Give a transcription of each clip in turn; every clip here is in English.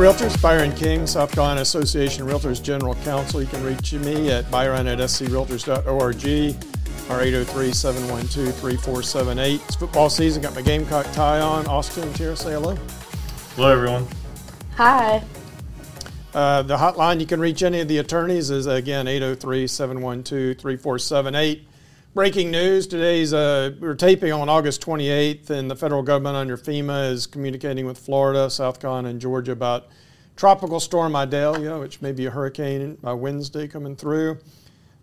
Realtors, Byron King, South Carolina Association Realtors General Counsel. You can reach me at byron at screaltors.org or 803 712 3478. It's football season, got my Gamecock tie on. Austin, Tiara, say hello. Hello, everyone. Hi. Uh, the hotline you can reach any of the attorneys is again 803 712 3478. Breaking news today's uh, we're taping on August 28th, and the federal government under FEMA is communicating with Florida, South Carolina, and Georgia about Tropical Storm Idalia, which may be a hurricane by Wednesday coming through.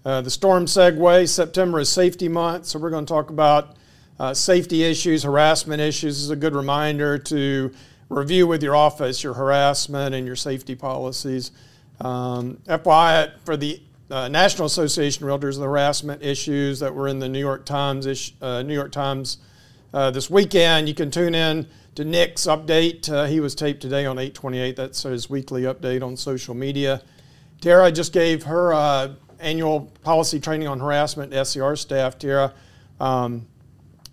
Uh, the storm segue September is safety month, so we're going to talk about uh, safety issues, harassment issues. This is a good reminder to review with your office your harassment and your safety policies. Um, FYI, for the uh, National Association of Realtors, the harassment issues that were in the New York Times, ish, uh, New York Times uh, this weekend. You can tune in to Nick's update. Uh, he was taped today on 828. That's his weekly update on social media. Tiara just gave her uh, annual policy training on harassment to SCR staff. Tiara, um,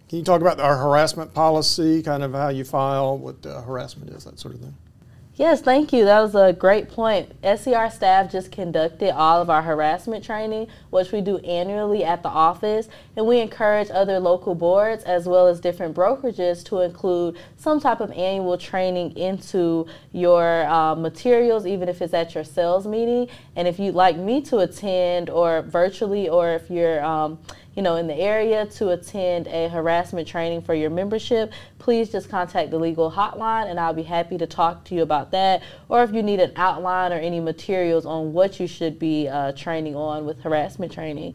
can you talk about our harassment policy, kind of how you file, what harassment is, that sort of thing? Yes, thank you. That was a great point. SCR staff just conducted all of our harassment training, which we do annually at the office, and we encourage other local boards as well as different brokerages to include some type of annual training into your uh, materials, even if it's at your sales meeting. And if you'd like me to attend or virtually, or if you're um, you know, in the area to attend a harassment training for your membership, please just contact the legal hotline and I'll be happy to talk to you about that. Or if you need an outline or any materials on what you should be uh, training on with harassment training.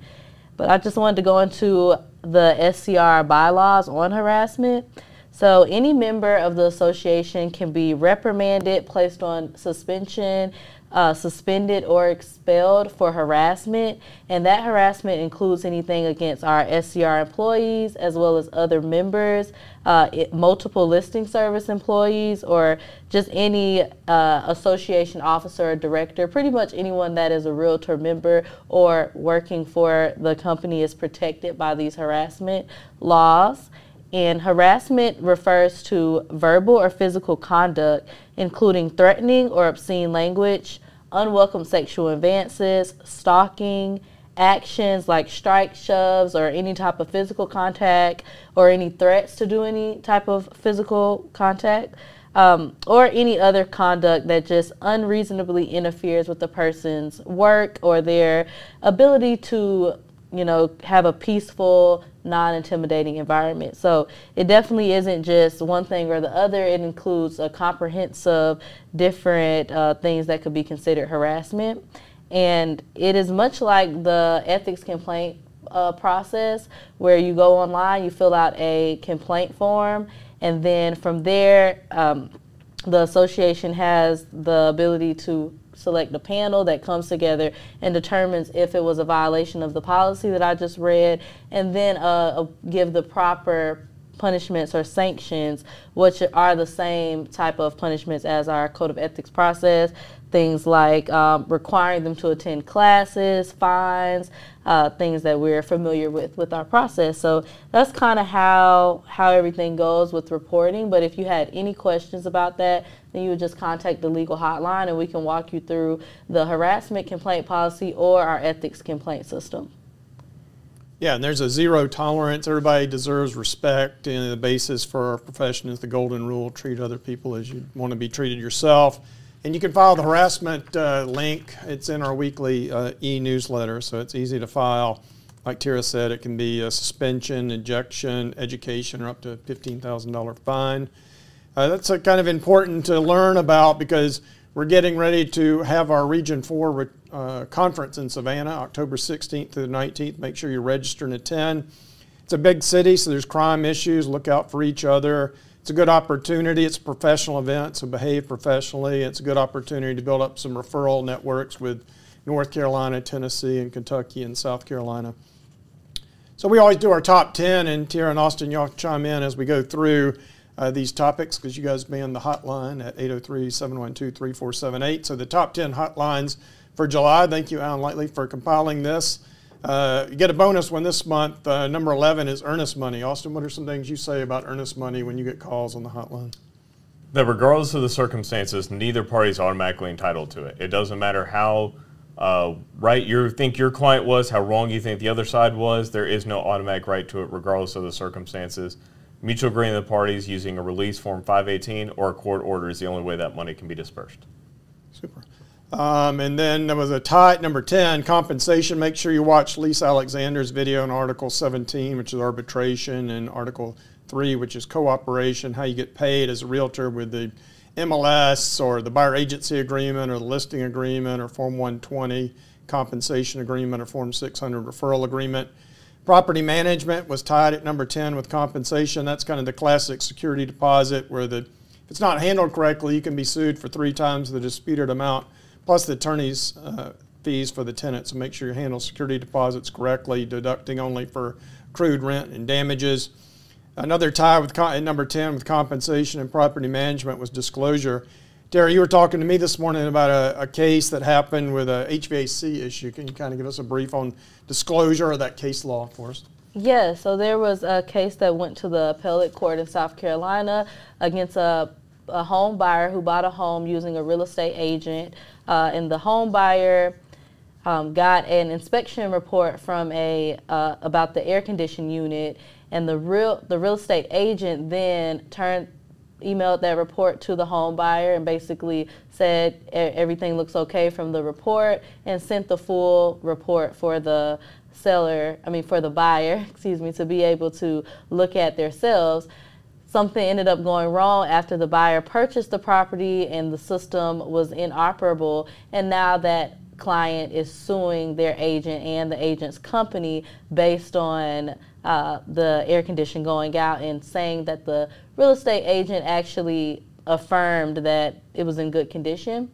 But I just wanted to go into the SCR bylaws on harassment. So, any member of the association can be reprimanded, placed on suspension, uh, suspended or expelled for harassment, and that harassment includes anything against our SCR employees as well as other members, uh, it, multiple listing service employees, or just any uh, association officer or director. Pretty much anyone that is a realtor member or working for the company is protected by these harassment laws. And harassment refers to verbal or physical conduct, including threatening or obscene language, unwelcome sexual advances, stalking, actions like strike shoves or any type of physical contact or any threats to do any type of physical contact. Um, or any other conduct that just unreasonably interferes with the person's work or their ability to you know, have a peaceful, non intimidating environment. So it definitely isn't just one thing or the other, it includes a comprehensive different uh, things that could be considered harassment. And it is much like the ethics complaint uh, process where you go online, you fill out a complaint form, and then from there, um, the association has the ability to select a panel that comes together and determines if it was a violation of the policy that I just read, and then uh, uh, give the proper punishments or sanctions, which are the same type of punishments as our code of ethics process things like um, requiring them to attend classes, fines, uh, things that we're familiar with with our process. So that's kind of how how everything goes with reporting. But if you had any questions about that, then you would just contact the legal hotline, and we can walk you through the harassment complaint policy or our ethics complaint system. Yeah, and there's a zero tolerance. Everybody deserves respect, and the basis for our profession is the golden rule: treat other people as you want to be treated yourself. And you can file the harassment uh, link. It's in our weekly uh, e newsletter, so it's easy to file. Like Tiara said, it can be a suspension, ejection, education, or up to $15,000 fine. Uh, that's kind of important to learn about because we're getting ready to have our Region 4 uh, conference in Savannah, October 16th to the 19th. Make sure you register and attend. It's a big city, so there's crime issues. Look out for each other it's a good opportunity. It's a professional event, so behave professionally. It's a good opportunity to build up some referral networks with North Carolina, Tennessee, and Kentucky and South Carolina. So we always do our top 10, and Tiara and Austin, y'all chime in as we go through uh, these topics because you guys be on the hotline at 803-712-3478. So the top 10 hotlines for July. Thank you, Alan Lightly, for compiling this. Uh, you get a bonus one this month. Uh, number 11 is earnest money. Austin, what are some things you say about earnest money when you get calls on the hotline? that regardless of the circumstances, neither party is automatically entitled to it. It doesn't matter how uh, right you think your client was, how wrong you think the other side was. There is no automatic right to it, regardless of the circumstances. Mutual agreement of the parties using a release form 518 or a court order is the only way that money can be dispersed. Super. Um, and then there was a tie number 10, compensation. Make sure you watch Lisa Alexander's video in Article 17, which is arbitration, and Article 3, which is cooperation, how you get paid as a realtor with the MLS or the buyer agency agreement or the listing agreement or Form 120 compensation agreement or Form 600 referral agreement. Property management was tied at number 10 with compensation. That's kind of the classic security deposit where the, if it's not handled correctly, you can be sued for three times the disputed amount plus the attorney's uh, fees for the tenant. So make sure you handle security deposits correctly, deducting only for accrued rent and damages. Another tie with at number 10 with compensation and property management was disclosure. Tiara, you were talking to me this morning about a, a, case that happened with a HVAC issue. Can you kind of give us a brief on disclosure of that case law for us? Yeah, so there was a case that went to the appellate court in South Carolina against a, a home buyer who bought a home using a real estate agent uh, and the home buyer um, got an inspection report from a uh, about the air conditioning unit, and the real the real estate agent then turned emailed that report to the home buyer and basically said everything looks okay from the report and sent the full report for the seller, I mean for the buyer, excuse me, to be able to look at themselves something ended up going wrong after the buyer purchased the property and the system was inoperable. And now that client is suing their agent and the agent's company based on uh, the air condition going out and saying that the real estate agent actually affirmed that it was in good condition.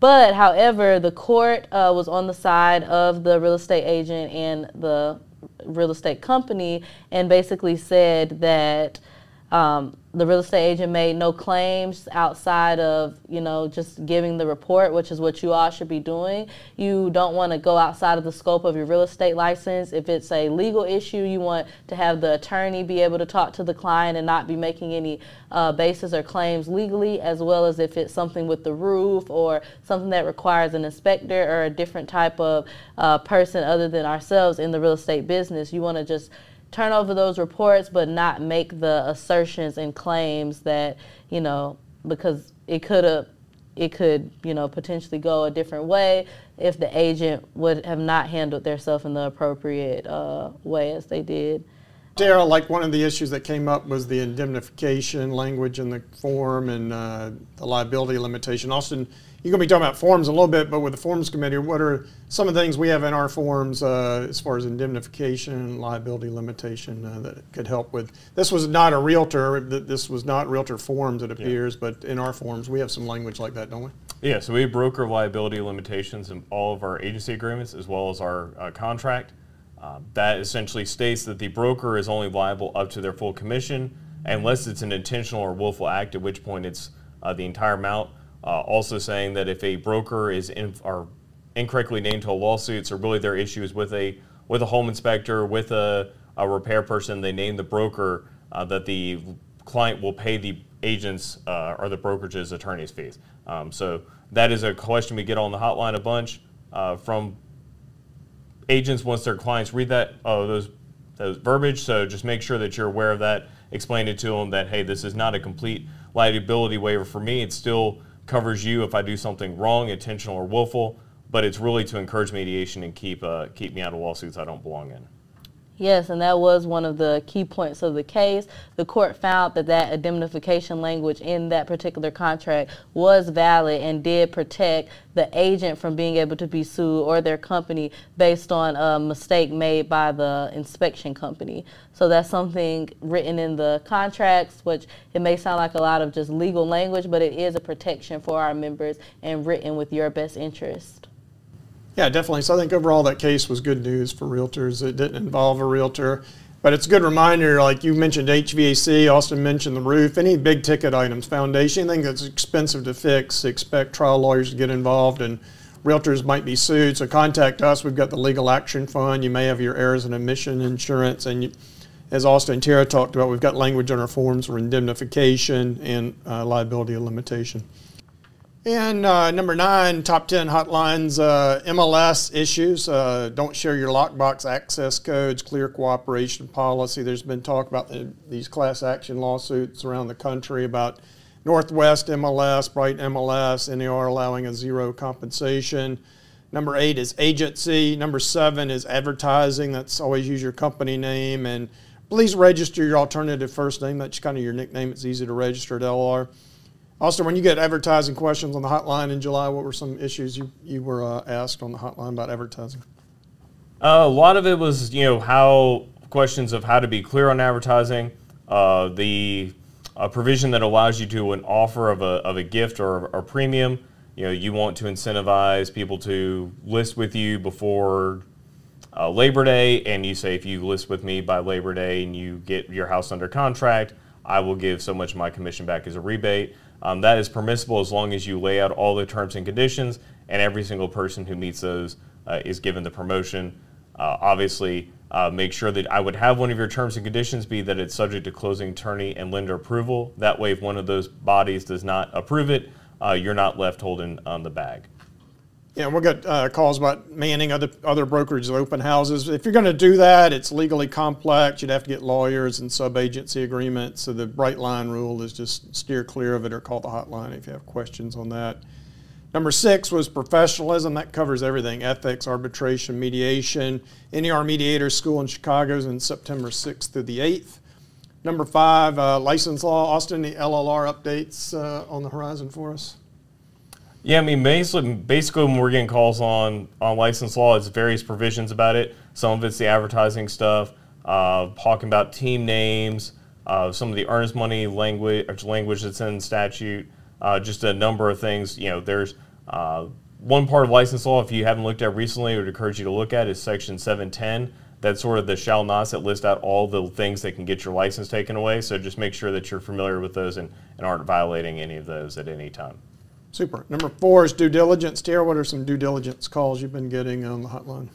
But however, the court uh, was on the side of the real estate agent and the real estate company and basically said that um, the real estate agent made no claims outside of you know just giving the report which is what you all should be doing. You don't want to go outside of the scope of your real estate license. If it's a legal issue you want to have the attorney be able to talk to the client and not be making any uh, basis or claims legally as well as if it's something with the roof or something that requires an inspector or a different type of uh, person other than ourselves in the real estate business. You want to just turn over those reports, but not make the assertions and claims that you know because it could have it could you know potentially go a different way if the agent would have not handled themselves in the appropriate uh, way as they did. Daryl, like one of the issues that came up was the indemnification language in the form and uh, the liability limitation. Austin, you're going to be talking about forms a little bit, but with the forms committee, what are some of the things we have in our forms uh, as far as indemnification liability limitation uh, that could help with? This was not a realtor. This was not realtor forms, it appears, yeah. but in our forms, we have some language like that, don't we? Yeah, so we have broker liability limitations in all of our agency agreements as well as our uh, contract. Uh, that essentially states that the broker is only liable up to their full commission unless it's an intentional or willful act, at which point it's uh, the entire amount. Uh, also saying that if a broker is in, or incorrectly named to a lawsuit, so really their issue is with a with a home inspector, with a, a repair person, they name the broker uh, that the client will pay the agents uh, or the brokerage's attorney's fees. Um, so that is a question we get on the hotline a bunch uh, from agents once their clients read that oh those those verbiage. So just make sure that you're aware of that. Explain it to them that hey, this is not a complete liability waiver for me. It's still covers you if I do something wrong, intentional or willful, but it's really to encourage mediation and keep uh, keep me out of lawsuits I don't belong in. Yes, and that was one of the key points of the case. The court found that that indemnification language in that particular contract was valid and did protect the agent from being able to be sued or their company based on a mistake made by the inspection company. So that's something written in the contracts, which it may sound like a lot of just legal language, but it is a protection for our members and written with your best interest. Yeah, definitely. So I think overall that case was good news for realtors. It didn't involve a realtor, but it's a good reminder. Like you mentioned HVAC, Austin mentioned the roof, any big ticket items, foundation, anything that's expensive to fix, expect trial lawyers to get involved and realtors might be sued. So contact us. We've got the legal action fund. You may have your errors and omission insurance and you, as Austin and Tara talked about, we've got language on our forms for indemnification and uh, liability limitation. And uh, number nine, top 10 hotlines, uh, MLS issues. Uh, don't share your lockbox access codes, clear cooperation policy. There's been talk about the, these class action lawsuits around the country about Northwest MLS, Bright MLS, NAR allowing a zero compensation. Number eight is agency. Number seven is advertising. That's always use your company name. And please register your alternative first name. That's kind of your nickname. It's easy to register at LR. Austin, when you get advertising questions on the hotline in July, what were some issues you, you were uh, asked on the hotline about advertising? Uh, a lot of it was, you know, how questions of how to be clear on advertising, uh, the provision that allows you to an offer of a, of a gift or a premium. You know, you want to incentivize people to list with you before uh, Labor Day, and you say if you list with me by Labor Day and you get your house under contract, I will give so much of my commission back as a rebate. Um, that is permissible as long as you lay out all the terms and conditions, and every single person who meets those uh, is given the promotion. Uh, obviously, uh, make sure that I would have one of your terms and conditions be that it's subject to closing attorney and lender approval. That way, if one of those bodies does not approve it, uh, you're not left holding on the bag. Yeah, we'll get uh, calls about manning other other brokerages open houses. If you're going to do that, it's legally complex. You'd have to get lawyers and sub-agency agreements. So the bright line rule is just steer clear of it or call the hotline if you have questions on that. Number six was professionalism. That covers everything: ethics, arbitration, mediation. NAR Mediator School in Chicago is in September 6th through the 8th. Number five, uh, license law. Austin, the LLR updates uh, on the horizon for us. Yeah, I mean, basically, basically, when we're getting calls on on license law, it's various provisions about it. Some of it's the advertising stuff, uh, talking about team names, uh, some of the earnest money language language that's in statute, uh, just a number of things. You know, there's uh, one part of license law. If you haven't looked at recently, I would encourage you to look at is Section 710. That's sort of the shall nots that list out all the things that can get your license taken away. So just make sure that you're familiar with those and, and aren't violating any of those at any time. Super. Number four is due diligence. Tiara, what are some due diligence calls you've been getting on the hotline?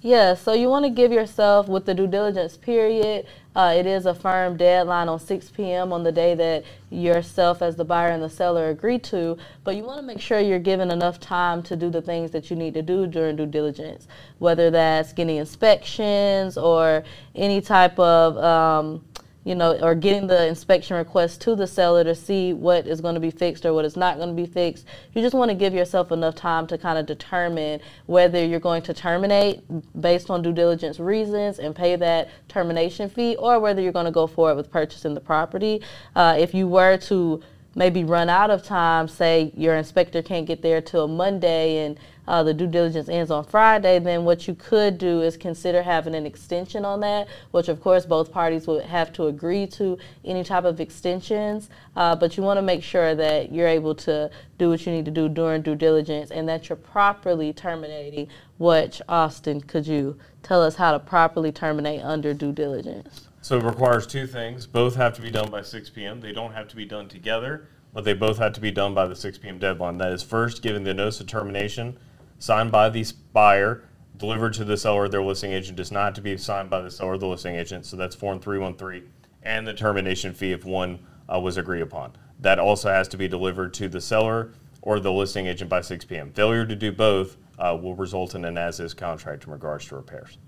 Yeah, so you want to give yourself with the due diligence period. Uh, it is a firm deadline on 6 p.m. on the day that yourself, as the buyer and the seller, agree to. But you want to make sure you're given enough time to do the things that you need to do during due diligence, whether that's getting inspections or any type of um, you know, or getting the inspection request to the seller to see what is going to be fixed or what is not going to be fixed. You just want to give yourself enough time to kind of determine whether you're going to terminate based on due diligence reasons and pay that termination fee or whether you're going to go forward with purchasing the property. Uh, if you were to maybe run out of time, say your inspector can't get there till Monday and uh, the due diligence ends on Friday, then what you could do is consider having an extension on that, which of course both parties would have to agree to any type of extensions. Uh, but you want to make sure that you're able to do what you need to do during due diligence and that you're properly terminating. Which, Austin, could you tell us how to properly terminate under due diligence? So it requires two things. Both have to be done by 6 p.m. They don't have to be done together, but they both have to be done by the 6 p.m. deadline. That is first given the notice of termination signed by the buyer, delivered to the seller, their listing agent does not have to be signed by the seller, the listing agent. So that's Form 313, and the termination fee if one uh, was agreed upon. That also has to be delivered to the seller or the listing agent by 6 p.m. Failure to do both uh, will result in an as-is contract in regards to repairs.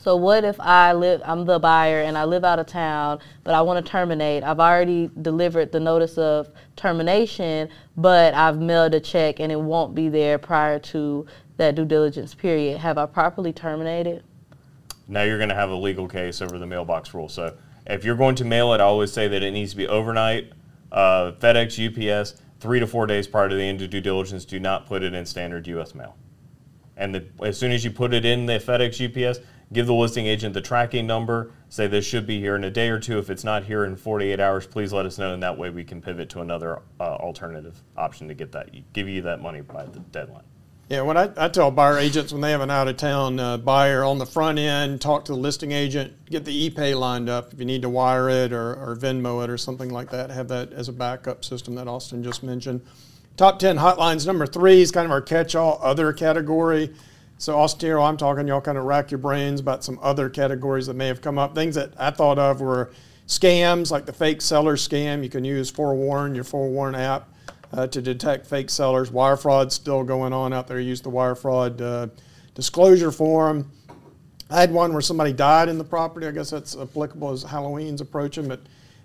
So what if I live, I'm the buyer and I live out of town, but I want to terminate. I've already delivered the notice of termination, but I've mailed a check and it won't be there prior to that due diligence period. Have I properly terminated? Now you're going to have a legal case over the mailbox rule. So if you're going to mail it, I always say that it needs to be overnight. Uh, FedEx, UPS, three to four days prior to the end of due diligence, do not put it in standard U.S. mail. And the, as soon as you put it in the FedEx, UPS, give the listing agent the tracking number, say this should be here in a day or two. If it's not here in 48 hours, please let us know, and that way we can pivot to another uh, alternative option to get that, give you that money by the deadline. Yeah, when I, I tell buyer agents when they have an out of town uh, buyer on the front end, talk to the listing agent, get the ePay lined up if you need to wire it or, or Venmo it or something like that. Have that as a backup system that Austin just mentioned. Top 10 hotlines number three is kind of our catch all other category. So Austin, I'm talking, y'all kind of rack your brains about some other categories that may have come up. Things that I thought of were scams, like the fake seller scam. You can use Forewarn, your Forewarn app, uh, to detect fake sellers. Wire fraud's still going on out there. Use the wire fraud uh, disclosure form. I had one where somebody died in the property. I guess that's applicable as Halloween's approaching. But,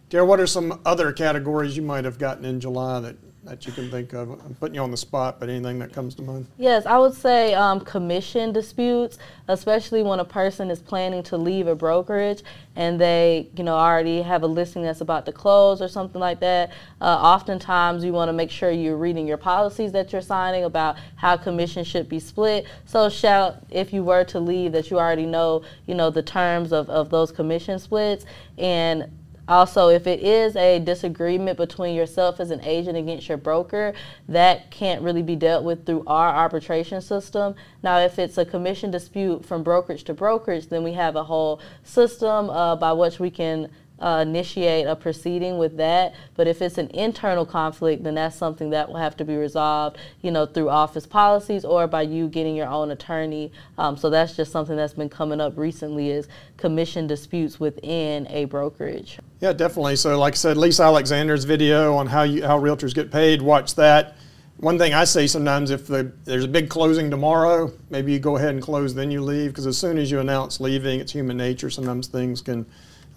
Tiara, what are some other categories you might have gotten in July that that you can think of? I'm putting you on the spot, but anything that comes to mind? Yes, I would say um, commission disputes, especially when a person is planning to leave a brokerage and they, you know, already have a listing that's about to close or something like that. Uh, oftentimes, you want to make sure you're reading your policies that you're signing about how commission should be split. So, shout if you were to leave that you already know, you know, the terms of, of those commission splits and also, if it is a disagreement between yourself as an agent against your broker, that can't really be dealt with through our arbitration system. Now, if it's a commission dispute from brokerage to brokerage, then we have a whole system uh, by which we can uh, initiate a proceeding with that. But if it's an internal conflict, then that's something that will have to be resolved, you know, through office policies or by you getting your own attorney. Um, so that's just something that's been coming up recently is commission disputes within a brokerage. Yeah, definitely. So, like I said, Lisa Alexander's video on how you how realtors get paid. Watch that. One thing I say sometimes, if the, there's a big closing tomorrow, maybe you go ahead and close, then you leave, because as soon as you announce leaving, it's human nature. Sometimes things can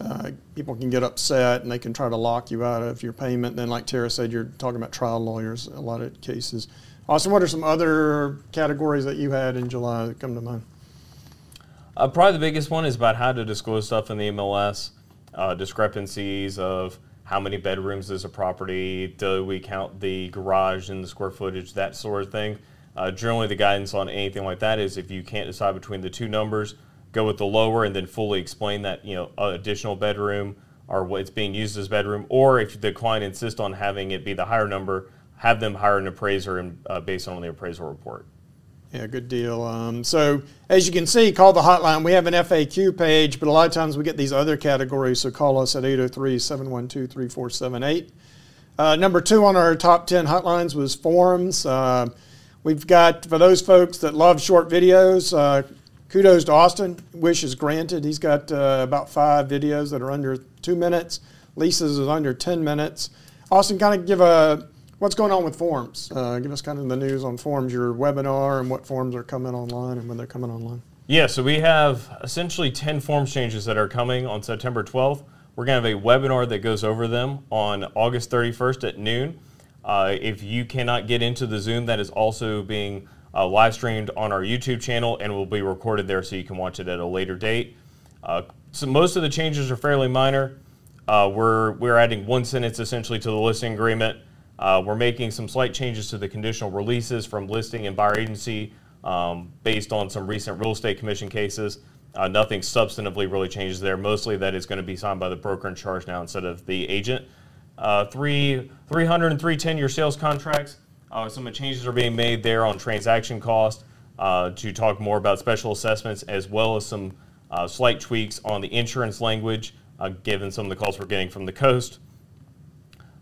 uh, people can get upset and they can try to lock you out of your payment. Then, like Tiara said, you're talking about trial lawyers a lot of cases. Austin, what are some other categories that you had in July that come to mind? Uh, probably the biggest one is about how to disclose stuff in the MLS, uh, discrepancies of how many bedrooms is a property, do we count the garage and the square footage, that sort of thing. Uh, generally, the guidance on anything like that is if you can't decide between the two numbers, go with the lower and then fully explain that you know additional bedroom or what it's being used as bedroom, or if the client insists on having it be the higher number, have them hire an appraiser and uh, based on the appraisal report. Yeah, good deal. Um, so as you can see, call the hotline. We have an FAQ page, but a lot of times we get these other categories, so call us at 803-712-3478. Uh, number two on our top 10 hotlines was forums. Uh, we've got, for those folks that love short videos, uh, kudos to Austin. Wish is granted. He's got uh, about five videos that are under two minutes. Lisa's is under 10 minutes. Austin, kind of give a what's going on with forms? Uh, give us kind of the news on forms, your webinar, and what forms are coming online and when they're coming online. Yeah, so we have essentially 10 forms changes that are coming on September 12th. We're going to have a webinar that goes over them on August 31st at noon. Uh, if you cannot get into the Zoom, that is also being uh, live streamed on our YouTube channel and will be recorded there so you can watch it at a later date. Uh, so most of the changes are fairly minor. Uh, we're, we're adding one sentence essentially to the listing agreement. Uh, we're making some slight changes to the conditional releases from listing and buyer agency um, based on some recent real estate commission cases. Uh, nothing substantively really changes there. Mostly that is going to be signed by the broker in charge now instead of the agent. Uh, three, 300 and 310 year sales contracts. Uh, some changes are being made there on transaction cost uh, to talk more about special assessments as well as some uh, slight tweaks on the insurance language uh, given some of the calls we're getting from the coast.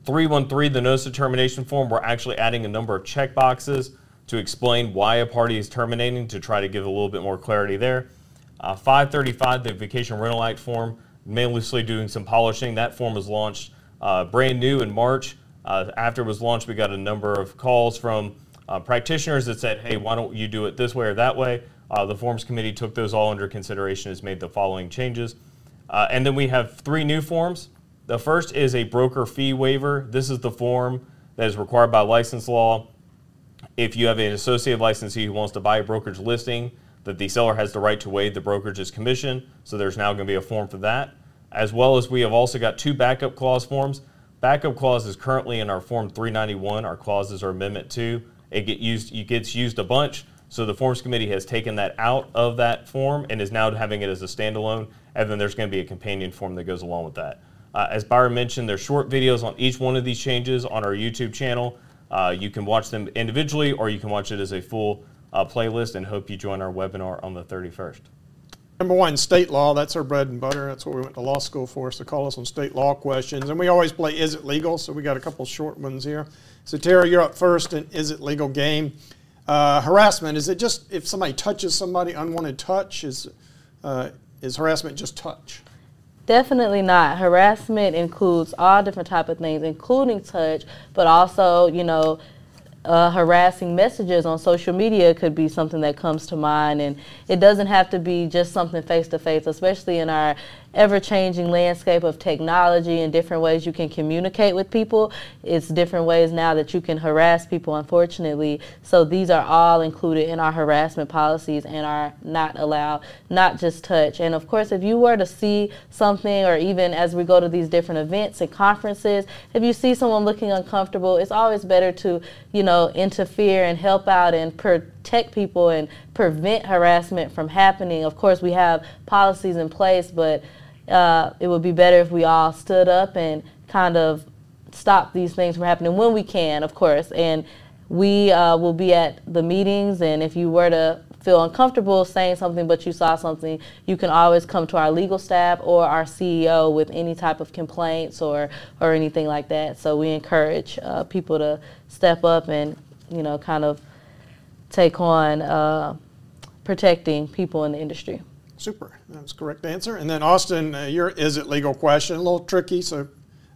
313, the notice of termination form, we're actually adding a number of check boxes to explain why a party is terminating to try to give a little bit more clarity there. Uh, 535, the Vacation Rental Act form, mainly doing some polishing. That form was launched uh, brand new in March. Uh, after it was launched, we got a number of calls from uh, practitioners that said, hey, why don't you do it this way or that way? Uh, the forms committee took those all under consideration, has made the following changes. Uh, and then we have three new forms. The first is a broker fee waiver. This is the form that is required by license law. If you have an associated licensee who wants to buy a brokerage listing, that the seller has the right to waive the brokerage's commission. So there's now going to be a form for that. As well as we have also got two backup clause forms. Backup clause is currently in our Form 391. Our clauses are Amendment 2. It get used, it gets used a bunch. So the Forms Committee has taken that out of that form and is now having it as a standalone. And then there's going to be a companion form that goes along with that. Uh, as Byron mentioned, there's short videos on each one of these changes on our YouTube channel. Uh, you can watch them individually or you can watch it as a full uh, playlist and hope you join our webinar on the 31st. Number one, state law. That's our bread and butter. That's what we went to law school for, so call us on state law questions. And we always play Is It Legal? So we got a couple short ones here. So, Tiara, you're up first in Is It Legal game. Uh, harassment is it just if somebody touches somebody unwanted touch is uh, is harassment just touch? Definitely not. Harassment includes all different type of things, including touch, but also you know uh, harassing messages on social media could be something that comes to mind. And it doesn't have to be just something face to face, especially in our ever changing landscape of technology and different ways you can communicate with people. It's different ways now that you can harass people, unfortunately. So these are all included in our harassment policies and are not allowed, not just touch. And of course, if you were to see something, or even as we go to these different events and conferences, if you see someone looking uncomfortable, it's always better to, you know, interfere and help out and protect people and prevent harassment from happening. Of course, we have policies in place, but uh, it would be better if we all stood up and kind of stop these things from happening when we can, of course. And we uh, will be at the meetings, and if you were to feel uncomfortable saying something but you saw something, you can always come to our legal staff or our CEO with any type of complaints or, or anything like that. So we encourage uh, people to step up and, you know, kind of take on uh, protecting people in the industry. Super. That was correct answer. And then Austin, uh, your is it legal question, a little tricky, so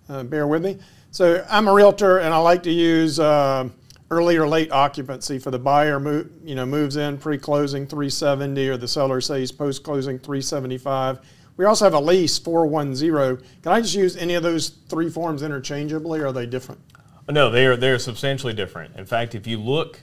uh, bear with me. So I'm a realtor and I like to use uh, early or late occupancy for the buyer you know moves in pre-closing 370 or the seller says post-closing 375 we also have a lease 410 can i just use any of those three forms interchangeably or are they different no they are they're substantially different in fact if you look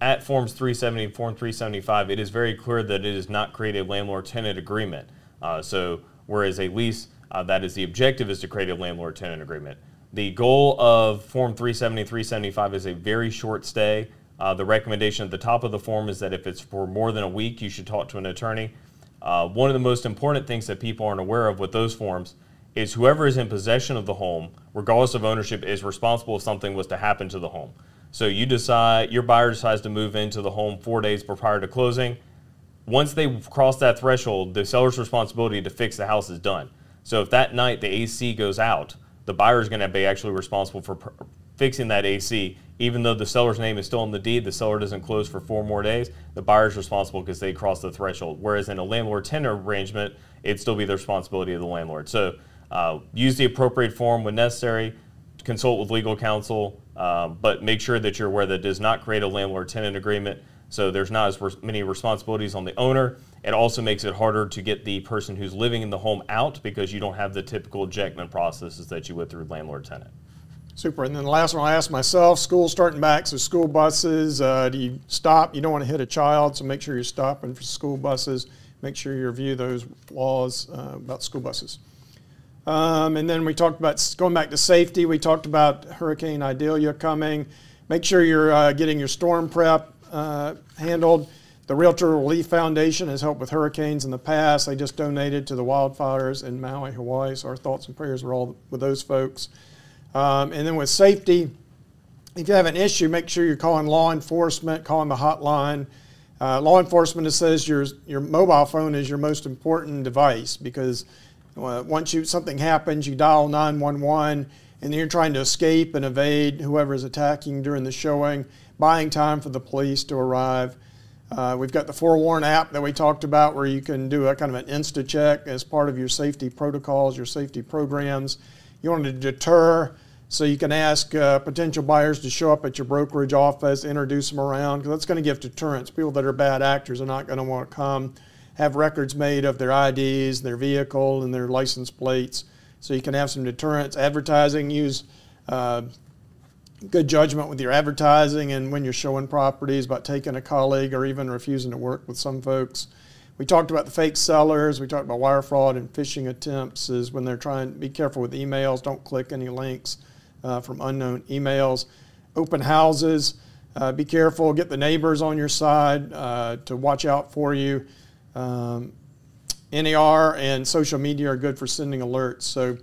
at forms 370 and form 375 it is very clear that it is not create a landlord-tenant agreement uh, so whereas a lease uh, that is the objective is to create a landlord-tenant agreement the goal of Form 370 375 is a very short stay. Uh, the recommendation at the top of the form is that if it's for more than a week, you should talk to an attorney. Uh, one of the most important things that people aren't aware of with those forms is whoever is in possession of the home, regardless of ownership, is responsible if something was to happen to the home. So you decide, your buyer decides to move into the home four days prior to closing. Once they cross that threshold, the seller's responsibility to fix the house is done. So if that night the AC goes out, the buyer is going to be actually responsible for fixing that AC. Even though the seller's name is still in the deed, the seller doesn't close for four more days. The buyer is responsible because they crossed the threshold. Whereas in a landlord-tenant arrangement, it'd still be the responsibility of the landlord. So uh, use the appropriate form when necessary. Consult with legal counsel, uh, but make sure that you're aware that it does not create a landlord-tenant agreement. So there's not as many responsibilities on the owner it also makes it harder to get the person who's living in the home out because you don't have the typical ejectment processes that you would through landlord tenant. Super. And then the last one I asked myself, school starting back, so school buses, uh, do you stop? You don't want to hit a child, so make sure you're stopping for school buses. Make sure you review those laws uh, about school buses. Um, and then we talked about going back to safety. We talked about Hurricane Idalia coming. Make sure you're uh, getting your storm prep uh, handled. The Realtor Relief Foundation has helped with hurricanes in the past. They just donated to the wildfires in Maui, Hawaii. So our thoughts and prayers are all with those folks. Um, and then with safety, if you have an issue, make sure you're calling law enforcement, calling the hotline. Uh, law enforcement says your, your mobile phone is your most important device because once you, something happens, you dial 911 and you're trying to escape and evade whoever is attacking during the showing, buying time for the police to arrive. Uh, we've got the Forewarn app that we talked about where you can do a kind of an insta check as part of your safety protocols, your safety programs. You want to deter, so you can ask uh, potential buyers to show up at your brokerage office, introduce them around, because that's going to give deterrence. People that are bad actors are not going to want to come, have records made of their IDs, their vehicle, and their license plates. So you can have some deterrence. Advertising, use uh, good judgment with your advertising and when you're showing properties about taking a colleague or even refusing to work with some folks. We talked about the fake sellers. We talked about wire fraud and phishing attempts is when they're trying to be careful with emails. Don't click any links uh, from unknown emails. Open houses. Uh, be careful. Get the neighbors on your side uh, to watch out for you. Um, NAR and social media are good for sending alerts. So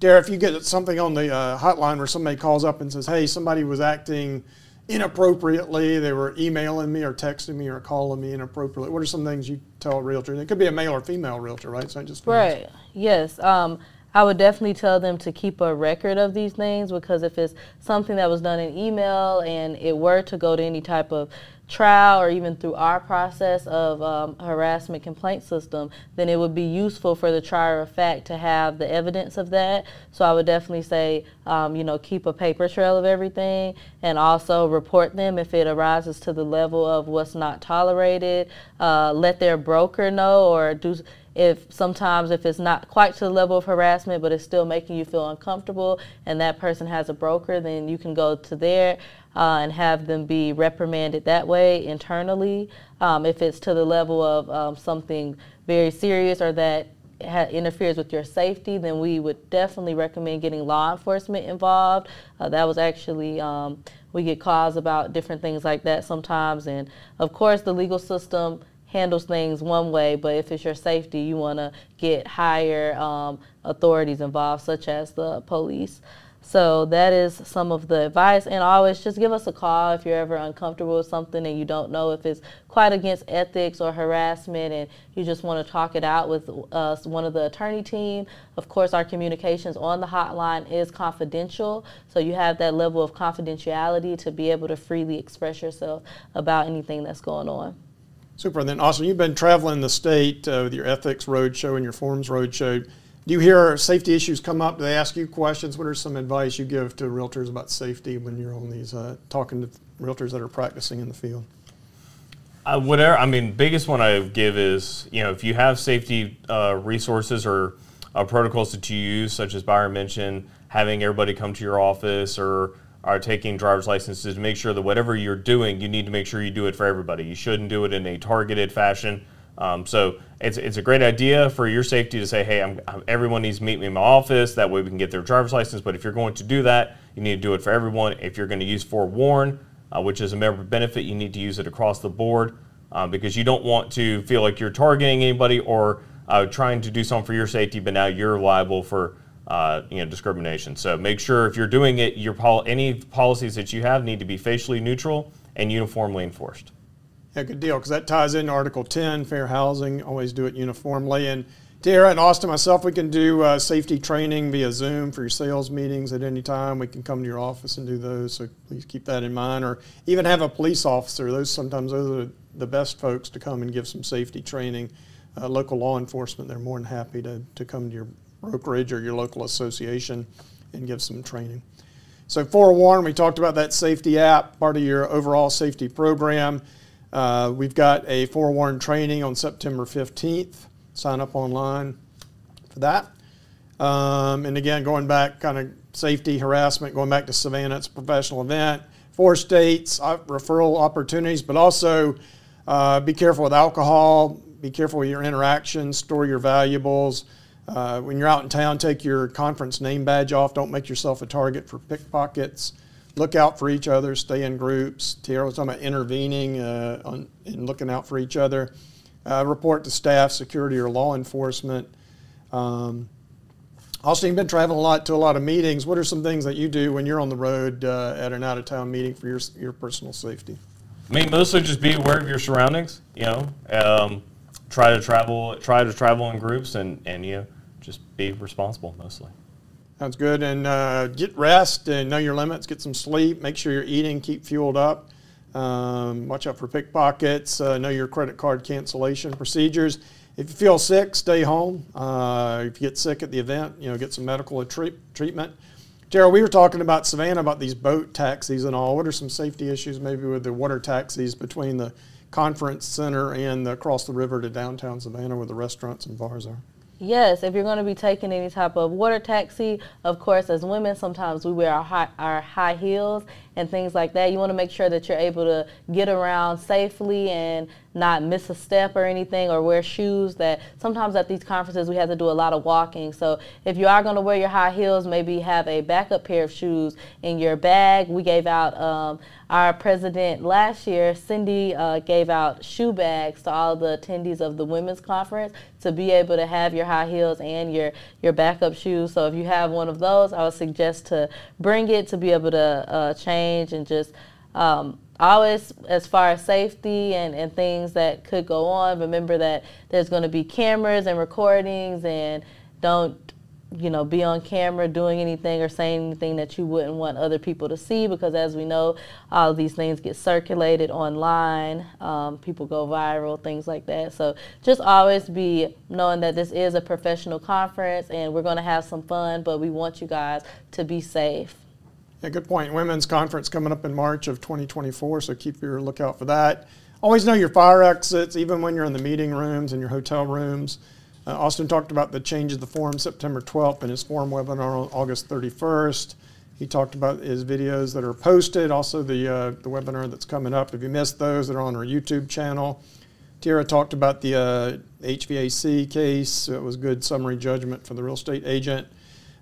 Tiara, if you get something on the uh, hotline where somebody calls up and says, hey, somebody was acting inappropriately, they were emailing me or texting me or calling me inappropriately, what are some things you tell a realtor? And it could be a male or female realtor, right? So I just right. Yes. Um, I would definitely tell them to keep a record of these things because if it's something that was done in email and it were to go to any type of trial or even through our process of um, harassment complaint system, then it would be useful for the trier of fact to have the evidence of that. So I would definitely say, um, you know, keep a paper trail of everything and also report them if it arises to the level of what's not tolerated. Uh, let their broker know or do if sometimes if it's not quite to the level of harassment but it's still making you feel uncomfortable and that person has a broker then you can go to there uh, and have them be reprimanded that way internally um, if it's to the level of um, something very serious or that interferes with your safety, then we would definitely recommend getting law enforcement involved. Uh, that was actually, um, we get calls about different things like that sometimes. And of course, the legal system handles things one way, but if it's your safety, you want to get higher um, authorities involved, such as the police. So that is some of the advice. And always just give us a call if you're ever uncomfortable with something and you don't know if it's quite against ethics or harassment and you just want to talk it out with us, one of the attorney team. Of course, our communications on the hotline is confidential. So you have that level of confidentiality to be able to freely express yourself about anything that's going on. Super. And then, Austin, you've been traveling the state uh, with your ethics roadshow and your forms roadshow. Do you hear safety issues come up? Do they ask you questions? What are some advice you give to realtors about safety when you're on these uh, talking to realtors that are practicing in the field? Uh, whatever. I mean, biggest one I give is you know if you have safety uh, resources or uh, protocols that you use, such as Byron mentioned, having everybody come to your office or are taking driver's licenses to make sure that whatever you're doing, you need to make sure you do it for everybody. You shouldn't do it in a targeted fashion. Um, so it's, it's a great idea for your safety to say, hey, I'm, I'm, everyone needs to meet me in my office. That way we can get their driver's license. But if you're going to do that, you need to do it for everyone. If you're going to use Forewarn, uh, which is a member benefit, you need to use it across the board uh, because you don't want to feel like you're targeting anybody or uh, trying to do something for your safety, but now you're liable for uh, you know discrimination. So make sure if you're doing it, your pol- any policies that you have need to be facially neutral and uniformly enforced. Yeah, good deal, because that ties into Article 10, fair housing, always do it uniformly. And Tiara and Austin, myself, we can do uh, safety training via Zoom for your sales meetings at any time. We can come to your office and do those, so please keep that in mind. Or even have a police officer. Those sometimes those are the best folks to come and give some safety training. Uh, local law enforcement, they're more than happy to, to come to your brokerage or your local association and give some training. So Forewarn, we talked about that safety app, part of your overall safety program. Uh, we've got a Forewarn training on September 15th. Sign up online for that. Um, and again, going back, kind of safety harassment, going back to Savannah, it's a professional event. Four states, uh, referral opportunities, but also uh, be careful with alcohol, be careful with your interactions, store your valuables. Uh, when you're out in town, take your conference name badge off. Don't make yourself a target for pickpockets look out for each other, stay in groups. Tiara was talking about intervening uh, on, and looking out for each other. Uh, report to staff, security, or law enforcement. Um, also, you've been traveling a lot to a lot of meetings. What are some things that you do when you're on the road uh, at an out of town meeting for your, your personal safety? I mean, mostly just be aware of your surroundings. You know, um, try to travel, try to travel in groups, and and you know, just be responsible mostly. Sounds good. And uh, get rest and know your limits. Get some sleep. Make sure you're eating. Keep fueled up. Um, watch out for pickpockets. Uh, know your credit card cancellation procedures. If you feel sick, stay home. Uh, if you get sick at the event, you know, get some medical treat- treatment. Gerald, we were talking about Savannah about these boat taxis and all. What are some safety issues maybe with the water taxis between the conference center and the, across the river to downtown Savannah where the restaurants and bars are? Yes, if you're going to be taking any type of water taxi, of course, as women, sometimes we wear our high, our high heels and things like that. You want to make sure that you're able to get around safely and not miss a step or anything or wear shoes that sometimes at these conferences we have to do a lot of walking. So if you are going to wear your high heels, maybe have a backup pair of shoes in your bag. We gave out um, our president last year, Cindy, uh, gave out shoe bags to all the attendees of the women's conference to be able to have your high heels and your, your backup shoes. So if you have one of those, I would suggest to bring it to be able to uh, change and just um, always as far as safety and, and things that could go on remember that there's going to be cameras and recordings and don't you know, be on camera doing anything or saying anything that you wouldn't want other people to see because, as we know, all of these things get circulated online. Um, people go viral, things like that. So just always be knowing that this is a professional conference and we're going to have some fun, but we want you guys to be safe. Yeah, good point. Women's conference coming up in March of 2024, so keep your lookout for that. Always know your fire exits, even when you're in the meeting rooms and your hotel rooms. Uh, Austin talked about the change of the forum September 12th in his forum webinar on August 31st. He talked about his videos that are posted, also the, uh, the webinar that's coming up. If you missed those, they're on our YouTube channel. Tiara talked about the uh, HVAC case. It was good summary judgment for the real estate agent.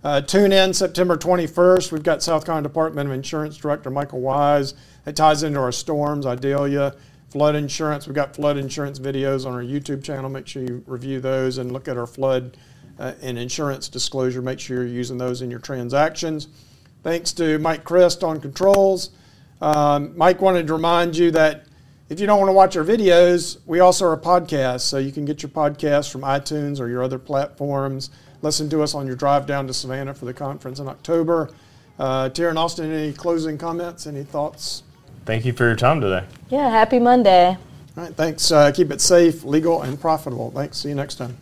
Uh, tune in September 21st. We've got South Carolina Department of Insurance Director Michael Wise. It ties into our storms, Idalia flood insurance. We've got flood insurance videos on our YouTube channel. Make sure you review those and look at our flood uh, and insurance disclosure. Make sure you're using those in your transactions. Thanks to Mike Christ on controls. Um, Mike wanted to remind you that if you don't want to watch our videos, we also are a podcast, so you can get your podcast from iTunes or your other platforms. Listen to us on your drive down to Savannah for the conference in October. Uh, and Austin, any closing comments, any thoughts? Thank you for your time today. Yeah, happy Monday. All right, thanks. Uh, keep it safe, legal, and profitable. Thanks. See you next time.